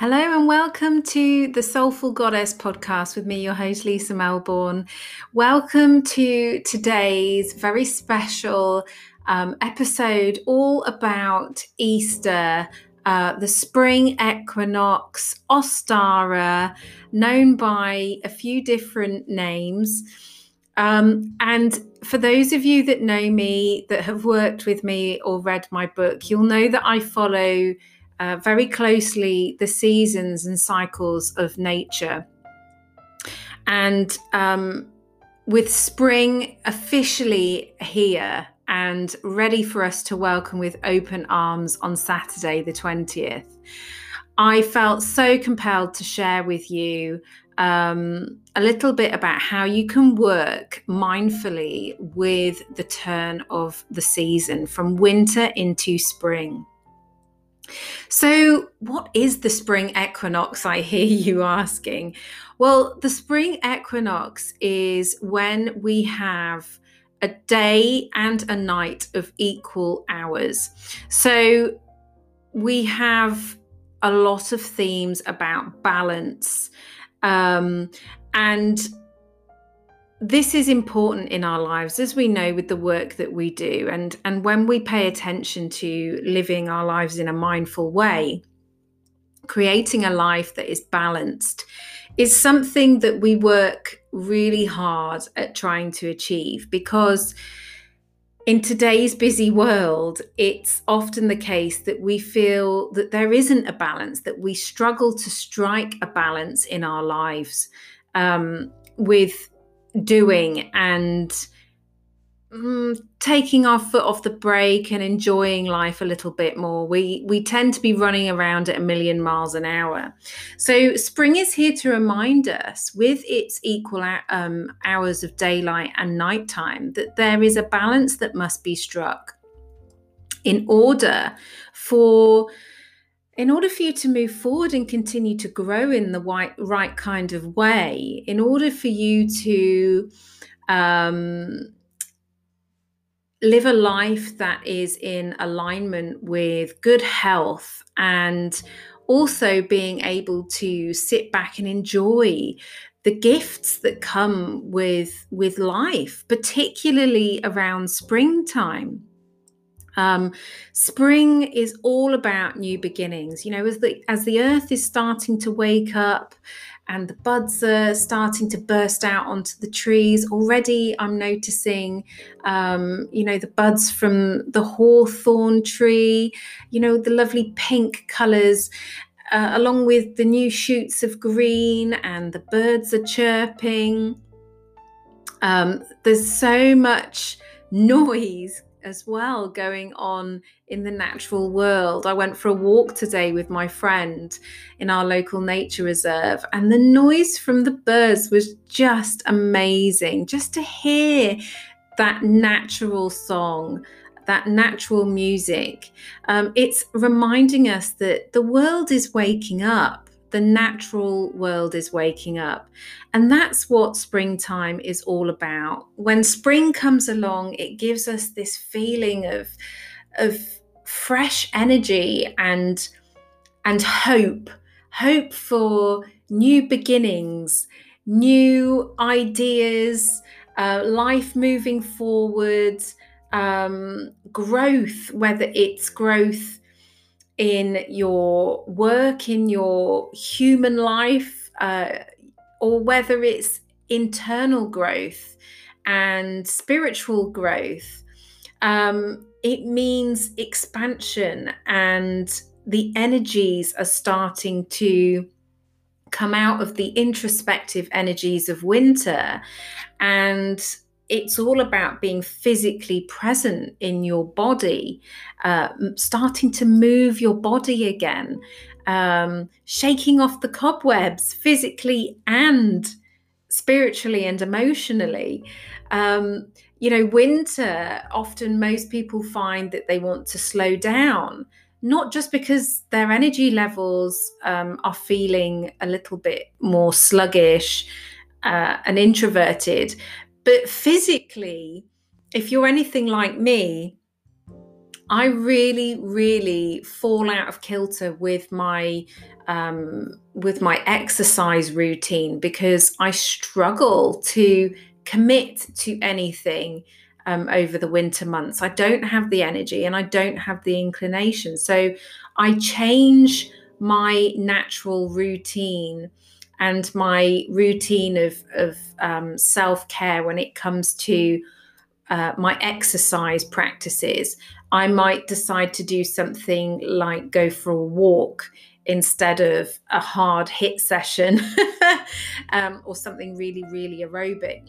Hello and welcome to the Soulful Goddess podcast with me, your host, Lisa Melbourne. Welcome to today's very special um, episode all about Easter, uh, the spring equinox, Ostara, known by a few different names. Um, and for those of you that know me, that have worked with me or read my book, you'll know that I follow uh, very closely the seasons and cycles of nature. And um, with spring officially here and ready for us to welcome with open arms on Saturday, the 20th, I felt so compelled to share with you um, a little bit about how you can work mindfully with the turn of the season from winter into spring. So, what is the spring equinox? I hear you asking. Well, the spring equinox is when we have a day and a night of equal hours. So, we have a lot of themes about balance. Um, and this is important in our lives as we know with the work that we do. And and when we pay attention to living our lives in a mindful way creating a life that is balanced is something that we work really hard at trying to achieve because in today's busy world, it's often the case that we feel that there isn't a balance, that we struggle to strike a balance in our lives um, with doing and mm, taking our foot off the brake and enjoying life a little bit more. We we tend to be running around at a million miles an hour. So spring is here to remind us, with its equal um, hours of daylight and nighttime, that there is a balance that must be struck in order for in order for you to move forward and continue to grow in the right, right kind of way, in order for you to um, live a life that is in alignment with good health and also being able to sit back and enjoy the gifts that come with with life particularly around springtime um, spring is all about new beginnings. You know, as the as the earth is starting to wake up and the buds are starting to burst out onto the trees. Already, I'm noticing, um, you know, the buds from the hawthorn tree, you know, the lovely pink colours, uh, along with the new shoots of green, and the birds are chirping. Um, there's so much noise as well going on in the natural world. I went for a walk today with my friend in our local nature reserve, and the noise from the birds was just amazing. Just to hear that natural song, that natural music, um, it's reminding us that the world is waking up the natural world is waking up. And that's what springtime is all about. When spring comes along, it gives us this feeling of, of fresh energy and, and hope hope for new beginnings, new ideas, uh, life moving forward, um, growth, whether it's growth in your work, in your human life, uh, or whether it's internal growth and spiritual growth. Um, it means expansion, and the energies are starting to come out of the introspective energies of winter and it's all about being physically present in your body, uh, starting to move your body again, um, shaking off the cobwebs physically and spiritually and emotionally. Um, you know, winter, often most people find that they want to slow down, not just because their energy levels um, are feeling a little bit more sluggish uh, and introverted, but physically, if you're anything like me, I really, really fall out of kilter with my um, with my exercise routine because I struggle to commit to anything um, over the winter months. I don't have the energy and I don't have the inclination, so I change my natural routine and my routine of, of um, self care when it comes to uh, my exercise practices. I might decide to do something like go for a walk instead of a hard HIIT session um, or something really, really aerobic.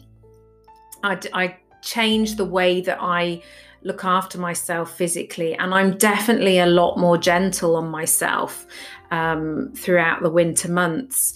I, I change the way that I look after myself physically, and I'm definitely a lot more gentle on myself um, throughout the winter months.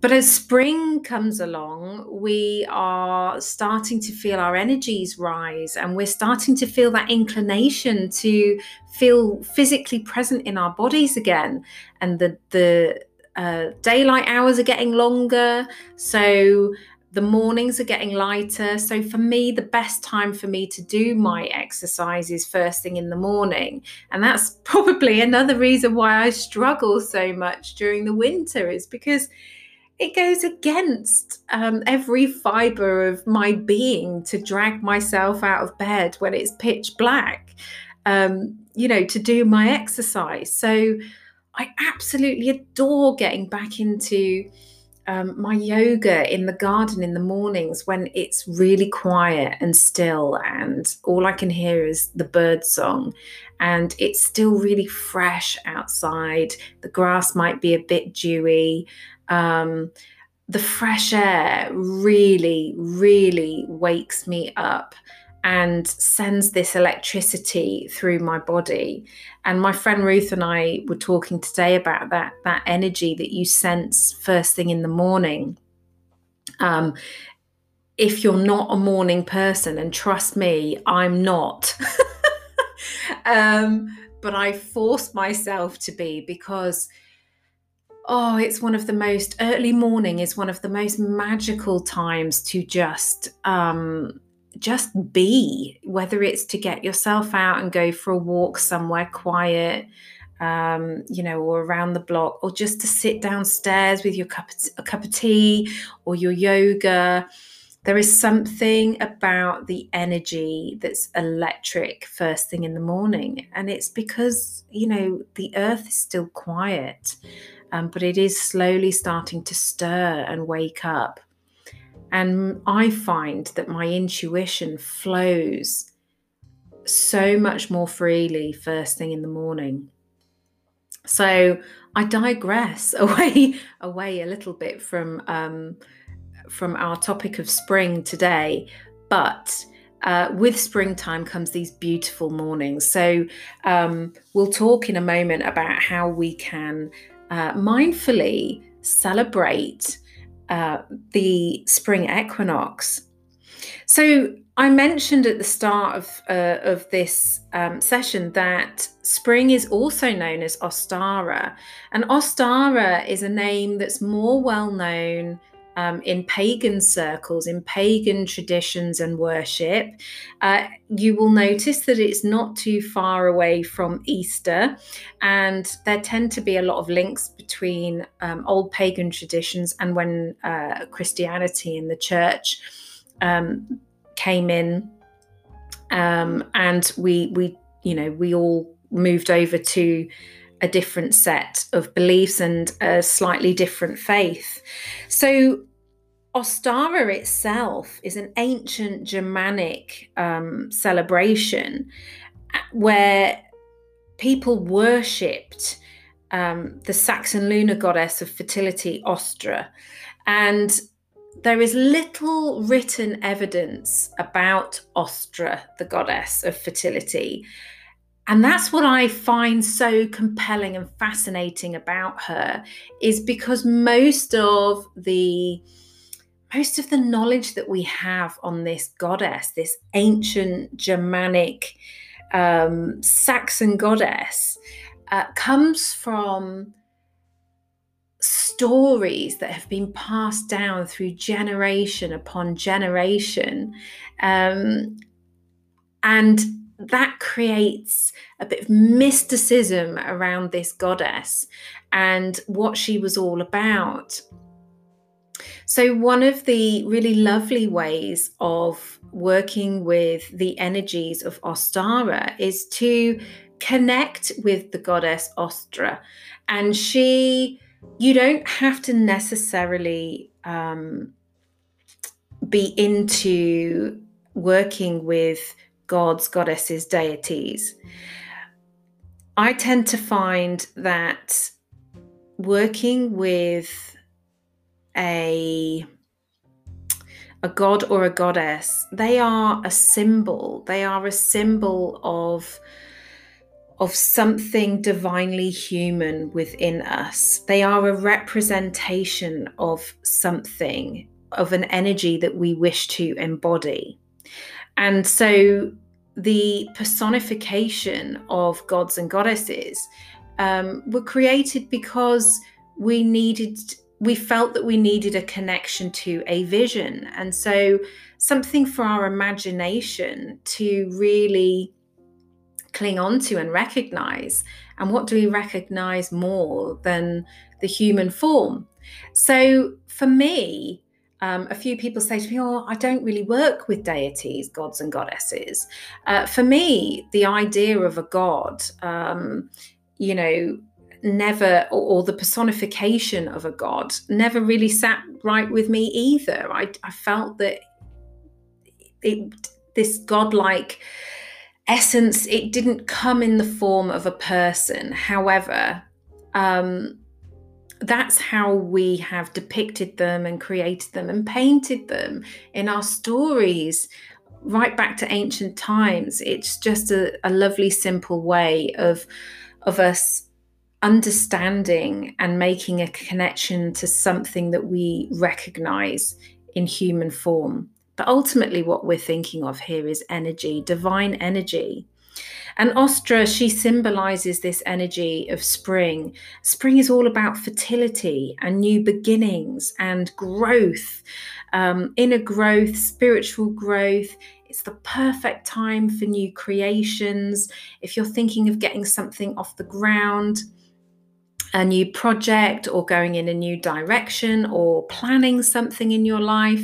But as spring comes along, we are starting to feel our energies rise and we're starting to feel that inclination to feel physically present in our bodies again. And the, the uh, daylight hours are getting longer. So the mornings are getting lighter. So, for me, the best time for me to do my exercise is first thing in the morning. And that's probably another reason why I struggle so much during the winter, is because it goes against um, every fiber of my being to drag myself out of bed when it's pitch black, um, you know, to do my exercise. So I absolutely adore getting back into um, my yoga in the garden in the mornings when it's really quiet and still, and all I can hear is the bird song. And it's still really fresh outside. The grass might be a bit dewy. Um, the fresh air really, really wakes me up and sends this electricity through my body. And my friend Ruth and I were talking today about that that energy that you sense first thing in the morning. Um, if you're not a morning person, and trust me, I'm not. um, but I force myself to be because oh, it's one of the most early morning is one of the most magical times to just um, just be, whether it's to get yourself out and go for a walk somewhere quiet, um, you know, or around the block, or just to sit downstairs with your cup of, a cup of tea or your yoga. There is something about the energy that's electric first thing in the morning. And it's because, you know, the earth is still quiet, um, but it is slowly starting to stir and wake up. And I find that my intuition flows so much more freely first thing in the morning. So I digress away away a little bit from um, from our topic of spring today, but uh, with springtime comes these beautiful mornings. So um, we'll talk in a moment about how we can uh, mindfully celebrate uh, the spring equinox. So I mentioned at the start of uh, of this um, session that spring is also known as Ostara, and Ostara is a name that's more well known um, in pagan circles, in pagan traditions and worship. Uh, you will notice that it's not too far away from Easter, and there tend to be a lot of links between um, old pagan traditions and when uh, Christianity in the church um, came in, um, and we we you know we all moved over to a different set of beliefs and a slightly different faith. So, Ostara itself is an ancient Germanic um, celebration uh, where people worshipped um, the Saxon lunar goddess of fertility, Ostra. And there is little written evidence about Ostra, the goddess of fertility. And that's what I find so compelling and fascinating about her is because most of the most of the knowledge that we have on this goddess, this ancient Germanic um, Saxon goddess, uh, comes from stories that have been passed down through generation upon generation. Um, and that creates a bit of mysticism around this goddess and what she was all about. So, one of the really lovely ways of working with the energies of Ostara is to connect with the goddess Ostra. And she, you don't have to necessarily um, be into working with gods, goddesses, deities. I tend to find that working with a a god or a goddess, they are a symbol. They are a symbol of of something divinely human within us. They are a representation of something, of an energy that we wish to embody. And so the personification of gods and goddesses um, were created because we needed we felt that we needed a connection to a vision. And so something for our imagination to really cling on to and recognize. And what do we recognize more than the human form? So for me um, a few people say to me, Oh, I don't really work with deities, gods, and goddesses. Uh, for me, the idea of a god, um, you know, never, or, or, the personification of a god, never really sat right with me either. I, I felt that it, this godlike essence, it didn't come in the form of a person. However, um, that's how we have depicted them and created them and painted them in our stories. Right back to ancient times it's just a, a lovely simple way of of us understanding and making a connection to something that we recognize in human form. But ultimately what we're thinking of here is energy divine energy and Ostra, she symbolizes this energy of spring. Spring is all about fertility and new beginnings and growth, um, inner growth, spiritual growth. It's the perfect time for new creations. If you're thinking of getting something off the ground, a new project or going in a new direction or planning something in your life,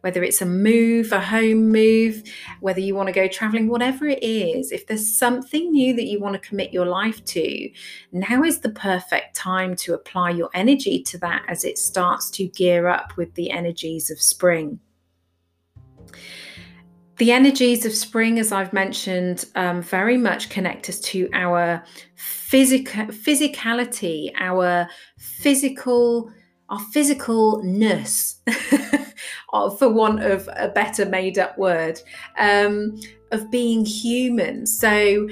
whether it's a move, a home move, whether you want to go traveling, whatever it is, if there's something new that you want to commit your life to, now is the perfect time to apply your energy to that as it starts to gear up with the energies of spring. The energies of spring, as I've mentioned, um, very much connect us to our physical physicality, our physical, our physicalness, for want of a better made up word, um, of being human. So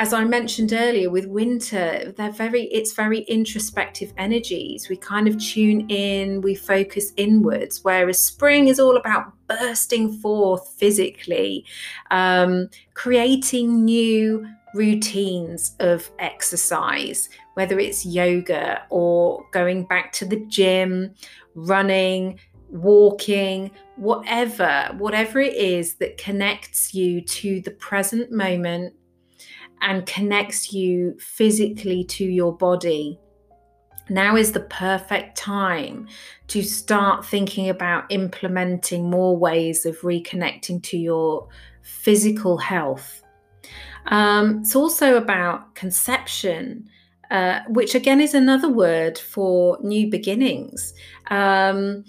as I mentioned earlier with winter, they're very it's very introspective energies. We kind of tune in, we focus inwards, whereas spring is all about bursting forth physically, um, creating new routines of exercise, whether it's yoga or going back to the gym, running, walking, whatever, whatever it is that connects you to the present moment and connects you physically to your body. Now is the perfect time to start thinking about implementing more ways of reconnecting to your physical health. Um, it's also about conception, uh, which again is another word for new beginnings. Um,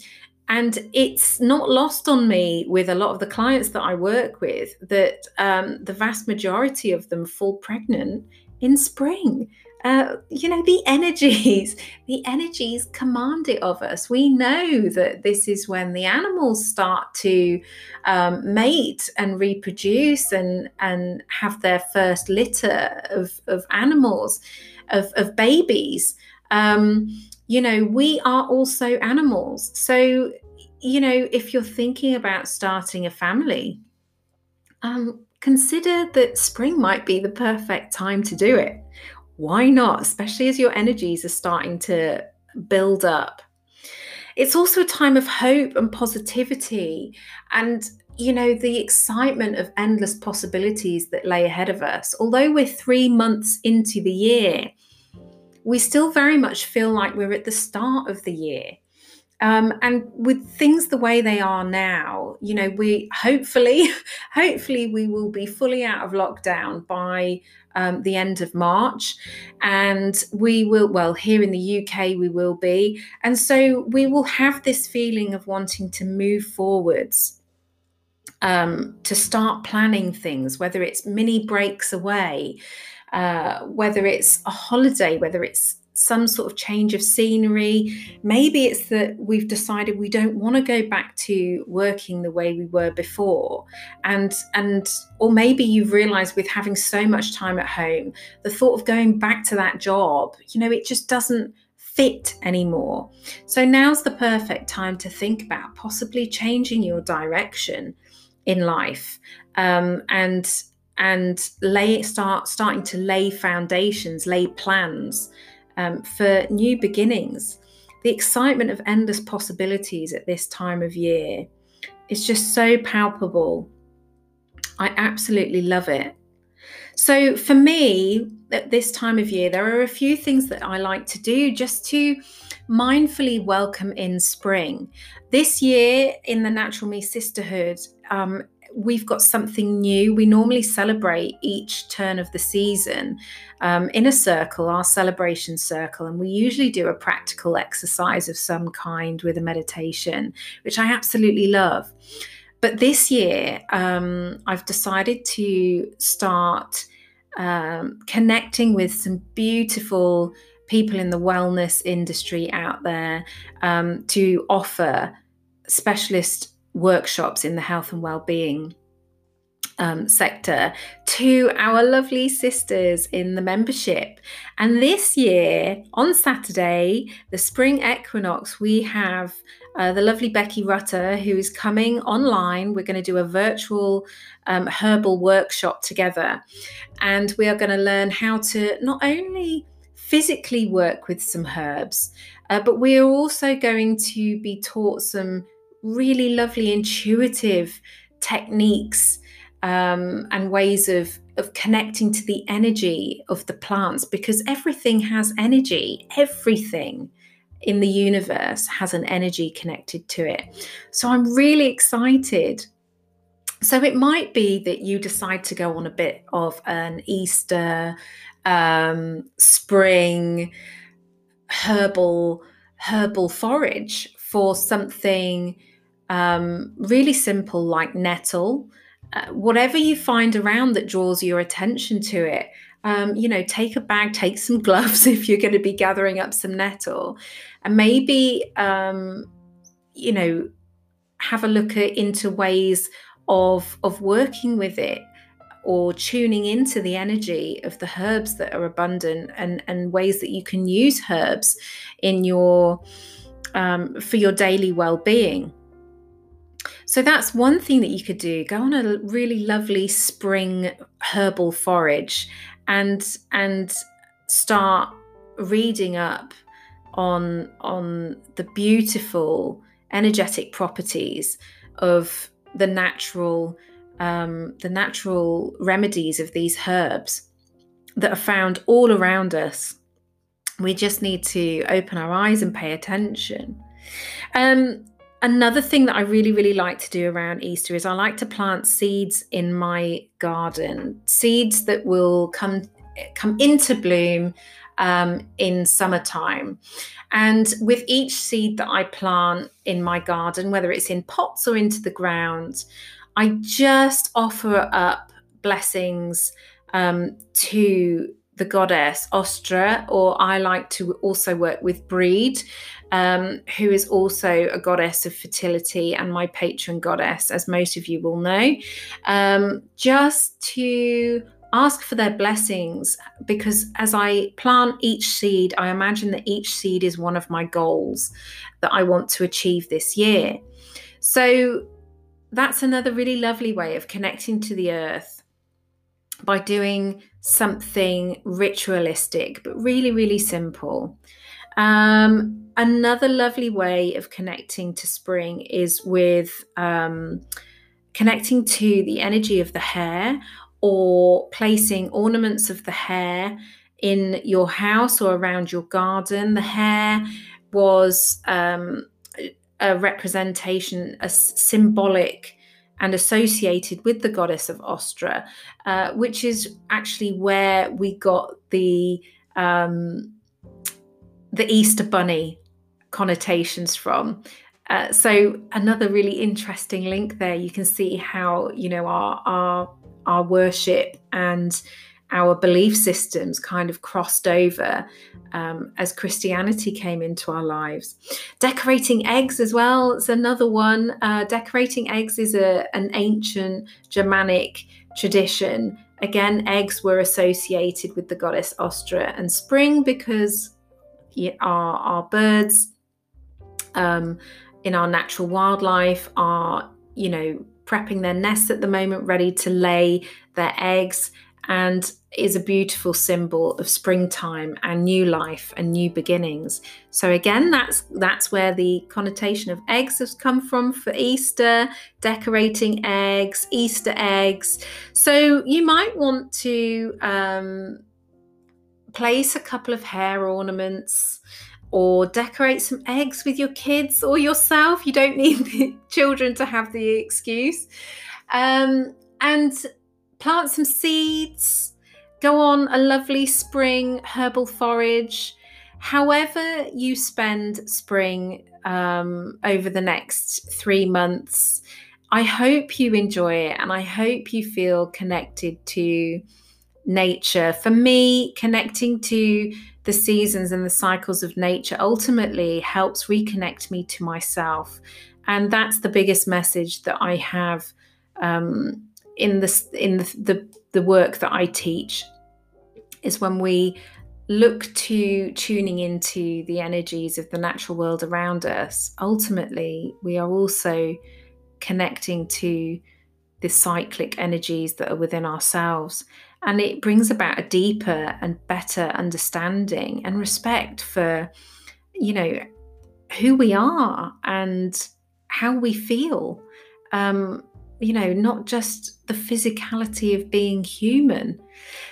and it's not lost on me with a lot of the clients that I work with that um, the vast majority of them fall pregnant in spring. Uh, you know, the energies, the energies command it of us. We know that this is when the animals start to um, mate and reproduce and, and have their first litter of, of animals, of, of babies. Um, you know, we are also animals. So, you know, if you're thinking about starting a family, um, consider that spring might be the perfect time to do it. Why not? Especially as your energies are starting to build up. It's also a time of hope and positivity. And you know, the excitement of endless possibilities that lay ahead of us. Although we're three months into the year, we still very much feel like we're at the start of the year. Um, and with things the way they are now, you know, we hopefully, hopefully, we will be fully out of lockdown by um, the end of March, and we will. Well, here in the UK, we will be, and so we will have this feeling of wanting to move forwards, um, to start planning things, whether it's mini breaks away, uh, whether it's a holiday, whether it's some sort of change of scenery. Maybe it's that we've decided we don't want to go back to working the way we were before. And and or maybe you've realized with having so much time at home, the thought of going back to that job, you know, it just doesn't fit anymore. So now's the perfect time to think about possibly changing your direction in life um, and and lay start starting to lay foundations, lay plans um, for new beginnings. The excitement of endless possibilities at this time of year is just so palpable. I absolutely love it. So, for me, at this time of year, there are a few things that I like to do just to mindfully welcome in spring. This year in the Natural Me Sisterhood, um, we've got something new. We normally celebrate each turn of the season um, in a circle, our celebration circle, and we usually do a practical exercise of some kind with a meditation, which I absolutely love. But this year, um, I've decided to start um, connecting with some beautiful people in the wellness industry out there um, to offer specialist workshops in the health and well-being um, sector to our lovely sisters in the membership. And this year, on Saturday, the spring equinox, we have uh, the lovely Becky Rutter who is coming online. We're going to do a virtual um, herbal workshop together. And we are going to learn how to not only physically work with some herbs, uh, but we are also going to be taught some really lovely intuitive techniques um, and ways of of connecting to the energy of the plants because everything has energy. Everything in the universe has an energy connected to it. So i'm really excited. So it might be that you decide to go on a bit of an easter um, spring herbal herbal forage for something um, really simple like nettle, uh, whatever you find around that draws your attention to it. Um, you know, take a bag, take some gloves if you're going to be gathering up some nettle, and maybe, um, you know, have a look at into ways of of working with it or tuning into the energy of the herbs that are abundant and and ways that you can use herbs in your um, for your daily well-being so that's one thing that you could do. Go on a really lovely spring herbal forage and and start reading up on on the beautiful energetic properties of the natural um, the natural remedies of these herbs that are found all around us. We just need to open our eyes and pay attention. Um, Another thing that I really, really like to do around Easter is I like to plant seeds in my garden, seeds that will come come into bloom um, in summertime. And with each seed that I plant in my garden, whether it's in pots or into the ground, I just offer up blessings um, to the goddess Ostra, or I like to also work with Brigid, um, who is also a goddess of fertility and my patron goddess, as most of you will know, um, just to ask for their blessings because as I plant each seed, I imagine that each seed is one of my goals that I want to achieve this year. So that's another really lovely way of connecting to the earth by doing something ritualistic, but really, really simple. Um, another lovely way of connecting to spring is with um, connecting to the energy of the hare or placing ornaments of the hare in your house or around your garden. The hare was um, a representation, a symbolic and associated with the goddess of Ostra, uh, which is actually where we got the um, the Easter Bunny connotations from. Uh, so another really interesting link there. You can see how you know our our our worship and our belief systems kind of crossed over um, as Christianity came into our lives. Decorating eggs as well is another one. Uh, decorating eggs is a, an ancient Germanic tradition. Again, eggs were associated with the goddess Ostra and spring because our, our birds um, in our natural wildlife are, you know, prepping their nests at the moment, ready to lay their eggs and is a beautiful symbol of springtime and new life and new beginnings. So again, that's that's where the connotation of eggs has come from for Easter, decorating eggs, Easter eggs. So you might want to um, place a couple of hare ornaments or decorate some eggs with your kids or yourself. You don't need the children to have the excuse. Um, and plant some seeds, go on a lovely spring herbal forage. However, you spend spring um, over the next three months, I hope you enjoy it and I hope you feel connected to nature. For me, connecting to the seasons and the cycles of nature ultimately helps reconnect me to myself. And that's the biggest message that I have um, in the in the, the, the work that I teach is when we look to tuning into the energies of the natural world around us ultimately we are also connecting to the cyclic energies that are within ourselves. And it brings about a deeper and better understanding and respect for you know who we are and how we feel. Um, you know, not just the physicality of being human.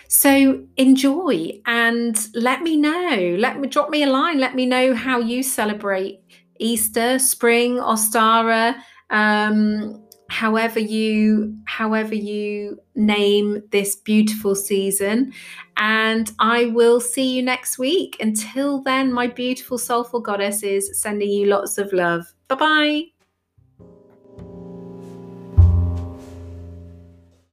So enjoy and let me know. Let me drop me a line. Let me know how you celebrate Easter, spring, Ostara, um, however you however you name this beautiful season. And I will see you next week. Until then, my beautiful soulful goddesses, sending you lots of love. Bye bye.